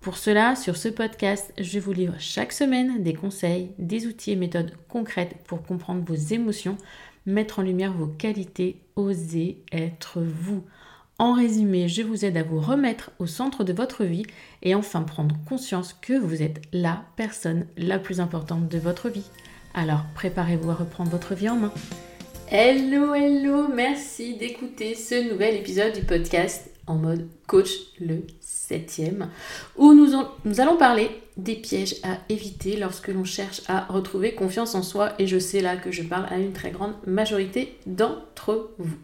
Pour cela, sur ce podcast, je vous livre chaque semaine des conseils, des outils et méthodes concrètes pour comprendre vos émotions, mettre en lumière vos qualités, oser être vous. En résumé, je vous aide à vous remettre au centre de votre vie et enfin prendre conscience que vous êtes la personne la plus importante de votre vie. Alors préparez-vous à reprendre votre vie en main. Hello, hello, merci d'écouter ce nouvel épisode du podcast en mode coach le septième, où nous, allons parler des pièges à éviter lorsque l'on cherche à retrouver confiance en soi. Et je sais là que je parle à une très grande majorité d'entre vous.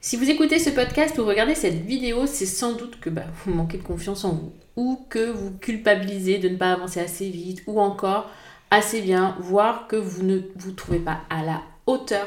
Si vous écoutez ce podcast ou regardez cette vidéo, c'est sans doute que bah, vous manquez de confiance en vous ou que vous culpabilisez de ne pas avancer assez vite ou encore assez bien, voire que vous ne vous trouvez pas à la hauteur,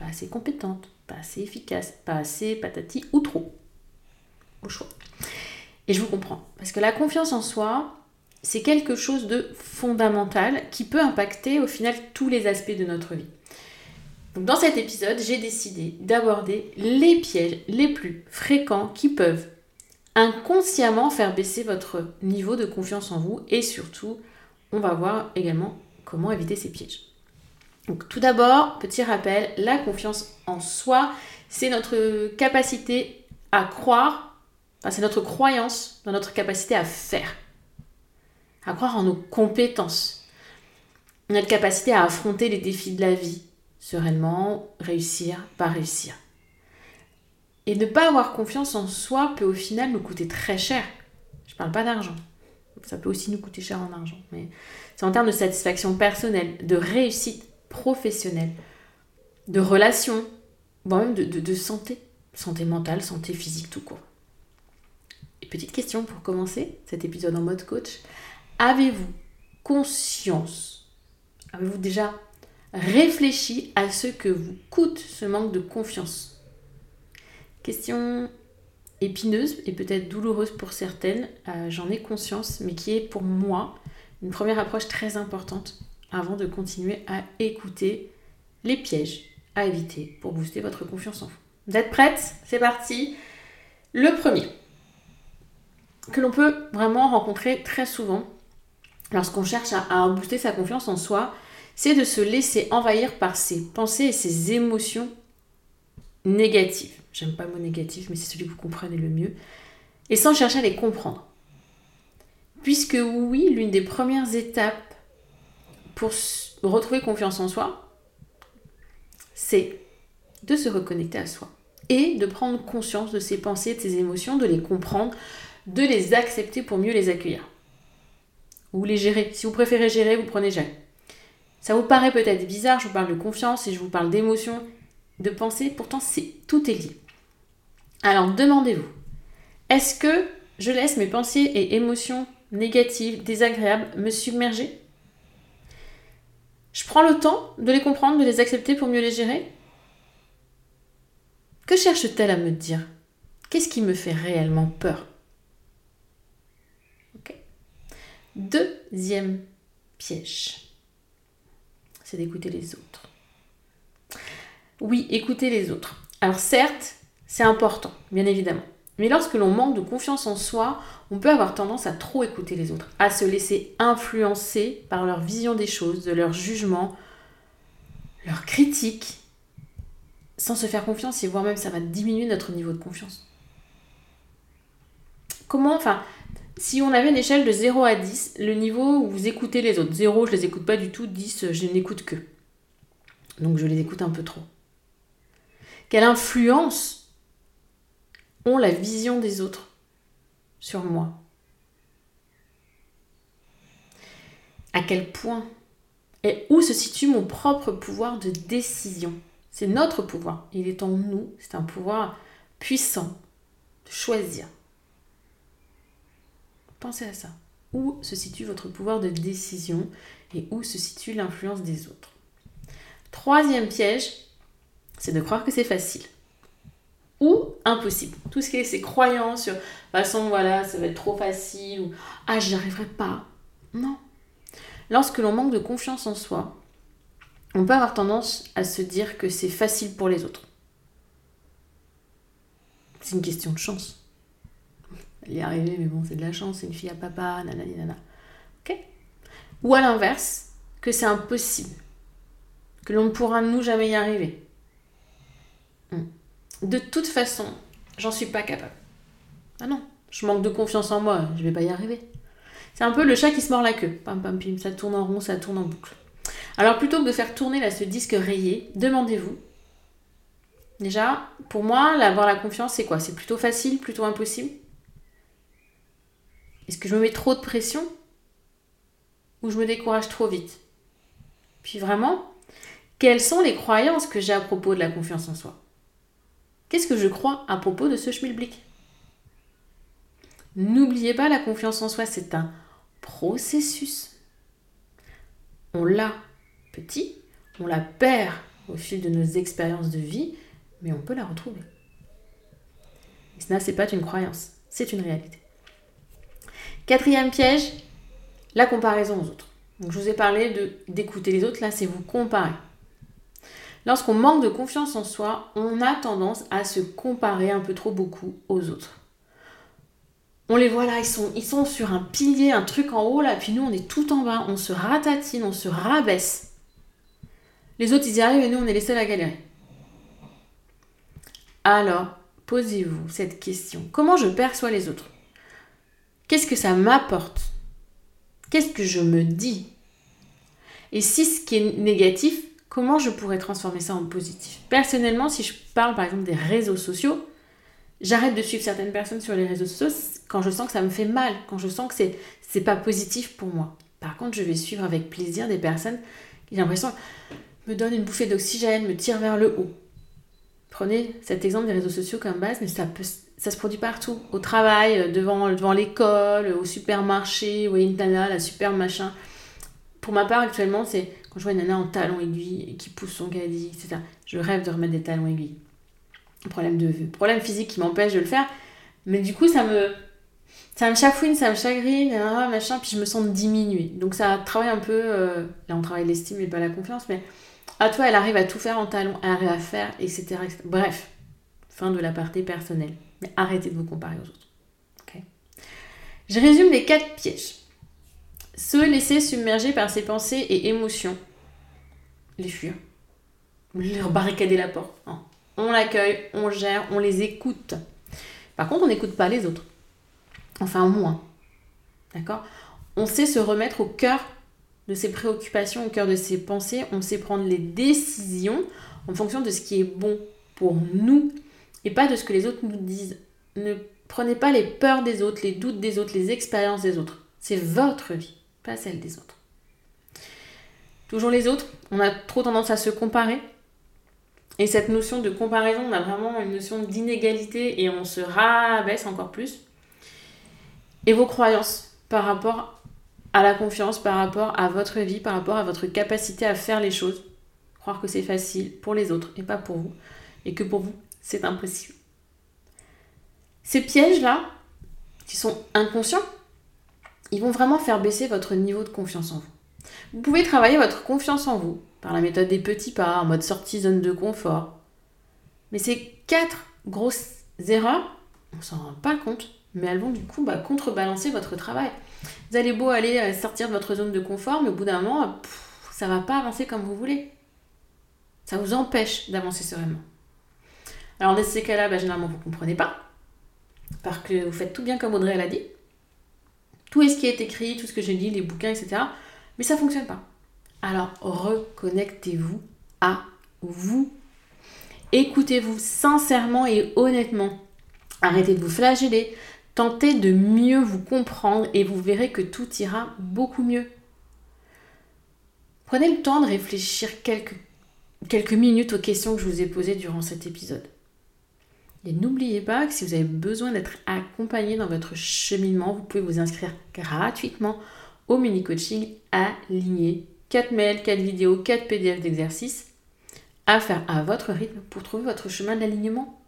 pas assez compétente, pas assez efficace, pas assez patati ou trop. Choix. Et je vous comprends. Parce que la confiance en soi, c'est quelque chose de fondamental qui peut impacter au final tous les aspects de notre vie. Donc dans cet épisode, j'ai décidé d'aborder les pièges les plus fréquents qui peuvent inconsciemment faire baisser votre niveau de confiance en vous et surtout, on va voir également comment éviter ces pièges. Donc tout d'abord, petit rappel, la confiance en soi, c'est notre capacité à croire c'est notre croyance dans notre capacité à faire, à croire en nos compétences, notre capacité à affronter les défis de la vie sereinement, réussir, pas réussir. Et ne pas avoir confiance en soi peut au final nous coûter très cher. Je parle pas d'argent. Ça peut aussi nous coûter cher en argent. Mais c'est en termes de satisfaction personnelle, de réussite professionnelle, de relations, voire même de, de santé. Santé mentale, santé physique tout court petite question pour commencer cet épisode en mode coach. Avez-vous conscience, avez-vous déjà réfléchi à ce que vous coûte ce manque de confiance? Question épineuse et peut-être douloureuse pour certaines, euh, j'en ai conscience, mais qui est pour moi une première approche très importante avant de continuer à écouter les pièges à éviter pour booster votre confiance en vous. Vous êtes prête C'est parti! Le premier que l'on peut vraiment rencontrer très souvent lorsqu'on cherche à, booster sa confiance en soi, c'est de se laisser envahir par ses pensées et ses émotions négatives. J'aime pas le mot négatif, mais c'est celui que vous comprenez le mieux. Et sans chercher à les comprendre. Puisque oui, l'une des premières étapes pour retrouver confiance en soi, c'est de se reconnecter à soi et de prendre conscience de ses pensées, de ses émotions, de les comprendre, de les accepter pour mieux les accueillir. Ou les gérer. Si vous préférez gérer, vous prenez gérer. Ça vous paraît peut-être bizarre, je vous parle de confiance et je vous parle d'émotion, de pensée, pourtant c'est tout est lié. Alors demandez-vous, est-ce que je laisse mes pensées et émotions négatives, désagréables me submerger? Je prends le temps de les comprendre, de les accepter pour mieux les gérer? Que cherche-t-elle à me dire? Qu'est-ce qui me fait réellement peur? Deuxième piège, c'est d'écouter les autres. Oui, écouter les autres. Alors certes, c'est important, bien évidemment. Mais lorsque l'on manque de confiance en soi, on peut avoir tendance à trop écouter les autres, à se laisser influencer par leur vision des choses, de leur jugement, leur critique, sans se faire confiance et voire même ça va diminuer notre niveau de confiance. Comment, enfin, si on avait une échelle de 0 à 10, le niveau où vous écoutez les autres, 0 je les écoute pas du tout, 10 je n'écoute que. Donc je les écoute un peu trop. Quelle influence ont la vision des autres sur moi? À quel point Et où se situe mon propre pouvoir de décision? C'est notre pouvoir. Il est en nous. C'est un pouvoir puissant de choisir. Pensez à ça. Où se situe votre pouvoir de décision et où se situe l'influence des autres? Troisième piège, c'est de croire que c'est facile ou impossible. Tout ce qui est ces croyances sur, de toute façon, voilà, ça va être trop facile ou ah, j'y arriverai pas. Non. Lorsque l'on manque de confiance en soi, on peut avoir tendance à se dire que c'est facile pour les autres. C'est une question de chance. Y est mais bon, c'est de la chance, c'est une fille à papa, nanani nana. Ok Ou à l'inverse, que c'est impossible. Que l'on ne pourra nous jamais y arriver. Hmm. De toute façon, j'en suis pas capable. Ah non, je manque de confiance en moi, je vais pas y arriver. C'est un peu le chat qui se mord la queue. Pam pam pim, ça tourne en rond, ça tourne en boucle. Alors plutôt que de faire tourner là ce disque rayé, demandez-vous. Déjà, pour moi, avoir la confiance, c'est quoi? C'est plutôt facile, plutôt impossible? Est-ce que je me mets trop de pression Ou je me décourage trop vite? Puis vraiment, quelles sont les croyances que j'ai à propos de la confiance en soi? Qu'est-ce que je crois à propos de ce schmilblick? N'oubliez pas, la confiance en soi, c'est un processus. On l'a petit, on la perd au fil de nos expériences de vie, mais on peut la retrouver. Et ce n'est pas une croyance, c'est une réalité. Quatrième piège, la comparaison aux autres. Donc, je vous ai parlé d'écouter les autres, là c'est vous comparer. Lorsqu'on manque de confiance en soi, on a tendance à se comparer un peu trop beaucoup aux autres. On les voit là, ils sont, ils sont sur un pilier, un truc en haut là, puis nous on est tout en bas, on se ratatine, on se rabaisse. Les autres ils y arrivent et nous on est les seuls à galérer. Alors, posez-vous cette question. Comment je perçois les autres? Qu'est-ce que ça m'apporte? Qu'est-ce que je me dis? Et si ce qui est négatif, comment je pourrais transformer ça en positif? Personnellement, si je parle par exemple des réseaux sociaux, j'arrête de suivre certaines personnes sur les réseaux sociaux quand je sens que ça me fait mal, quand je sens que c'est c'est pas positif pour moi. Par contre, je vais suivre avec plaisir des personnes qui, j'ai l'impression, me donnent une bouffée d'oxygène, me tirent vers le haut. Prenez cet exemple des réseaux sociaux comme base, mais ça, peut, ça se produit partout. Au travail, devant, devant l'école, au supermarché, ou une nana, la super machin. Pour ma part, actuellement, c'est quand je vois une nana en talons aiguilles qui pousse son caddie, etc. Je rêve de remettre des talons aiguilles. Problème, de, problème physique qui m'empêche de le faire. Mais du coup, ça me, ça me chafouine, ça me chagrine, machin, puis je me sens diminuée. Donc ça travaille un peu, euh, là on travaille l'estime et pas la confiance, mais à toi, elle arrive à tout faire en talons, elle arrive à faire, etc. Bref, fin de la partie personnelle. Mais arrêtez de vous comparer aux autres. Je résume les quatre pièges. Se laisser submerger par ses pensées et émotions. Les fuir. Leur barricader la porte. On l'accueille, on gère, on les écoute. Par contre, on n'écoute pas les autres. Enfin, moins. D'accord? On sait se remettre au cœur de ses préoccupations, au cœur de ses pensées. On sait prendre les décisions en fonction de ce qui est bon pour nous et pas de ce que les autres nous disent. Ne prenez pas les peurs des autres, les doutes des autres, les expériences des autres. C'est votre vie, pas celle des autres. Toujours les autres, on a trop tendance à se comparer. Et cette notion de comparaison, on a vraiment une notion d'inégalité et on se rabaisse encore plus. Et vos croyances par rapport à la confiance, par rapport à votre vie, par rapport à votre capacité à faire les choses. Croire que c'est facile pour les autres et pas pour vous. Et que pour vous, c'est impossible. Ces pièges-là, qui sont inconscients, ils vont vraiment faire baisser votre niveau de confiance en vous. Vous pouvez travailler votre confiance en vous par la méthode des petits pas, en mode sortie zone de confort. Mais ces quatre grosses erreurs, on s'en rend pas compte, mais elles vont du coup bah, contrebalancer votre travail. Vous allez beau aller euh, sortir de votre zone de confort, mais au bout d'un moment, ça va pas avancer comme vous voulez. Ça vous empêche d'avancer sereinement. Alors dans ces cas-là, généralement vous ne comprenez pas, parce que vous faites tout bien comme Audrey l'a dit. Tout est ce qui est écrit, tout ce que j'ai dit, les bouquins, etc. Mais ça ne fonctionne pas. Alors reconnectez-vous à vous. Écoutez-vous sincèrement et honnêtement. Arrêtez de vous flageller. Tentez de mieux vous comprendre et vous verrez que tout ira beaucoup mieux. Prenez le temps de réfléchir quelques, quelques minutes aux questions que je vous ai posées durant cet épisode. Et n'oubliez pas que si vous avez besoin d'être accompagné dans votre cheminement, vous pouvez vous inscrire gratuitement au mini-coaching aligné. 4 mails, 4 vidéos, 4 PDF d'exercices à faire à votre rythme pour trouver votre chemin d'alignement.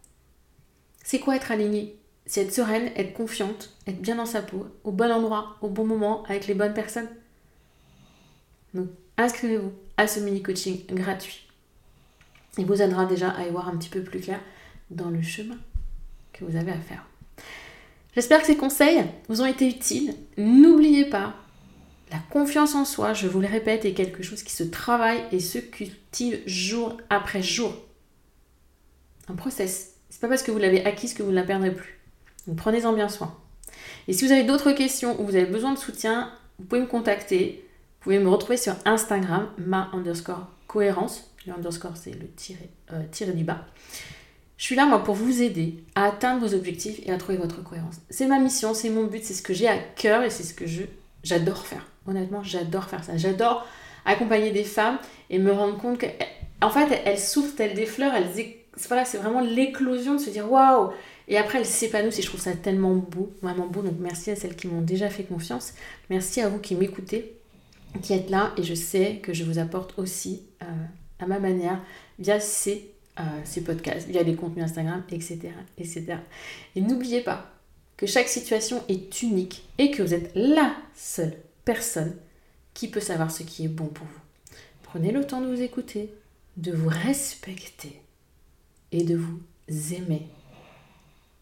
C'est quoi être aligné? C'est être sereine, être confiante, être bien dans sa peau, au bon endroit, au bon moment, avec les bonnes personnes. Donc, inscrivez-vous à ce mini-coaching gratuit. Il vous aidera déjà à y voir un petit peu plus clair dans le chemin que vous avez à faire. J'espère que ces conseils vous ont été utiles. N'oubliez pas, la confiance en soi, je vous le répète, est quelque chose qui se travaille et se cultive jour après jour. Un process. C'est pas parce que vous l'avez acquise que vous ne la perdrez plus. Donc prenez-en bien soin. Et si vous avez d'autres questions ou vous avez besoin de soutien, vous pouvez me contacter. Vous pouvez me retrouver sur Instagram, ma underscore cohérence. Le underscore, c'est le tiré, euh, du bas. Je suis là, moi, pour vous aider à atteindre vos objectifs et à trouver votre cohérence. C'est ma mission, c'est mon but, c'est ce que j'ai à cœur et c'est ce que j'adore faire. Honnêtement, j'adore faire ça. J'adore accompagner des femmes et me rendre compte qu'en fait, elles souffrent telles des. Elles, voilà, c'est vraiment l'éclosion de se dire waouh! Et après, elles s'épanouissent et je trouve ça tellement beau, vraiment beau. Donc, merci à celles qui m'ont déjà fait confiance. Merci à vous qui m'écoutez, qui êtes là. Et je sais que je vous apporte aussi euh, à ma manière via ces euh, ces podcasts, via les contenus Instagram, etc. etc. Et n'oubliez pas que chaque situation est unique et que vous êtes la seule personne qui peut savoir ce qui est bon pour vous. Prenez le temps de vous écouter, de vous respecter et de vous aimer.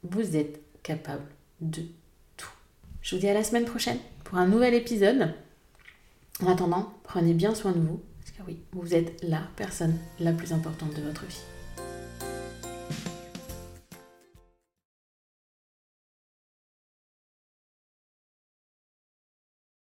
Vous êtes capable de tout. Je vous dis à la semaine prochaine pour un nouvel épisode. En attendant, prenez bien soin de vous, parce que oui, vous êtes la personne la plus importante de votre vie.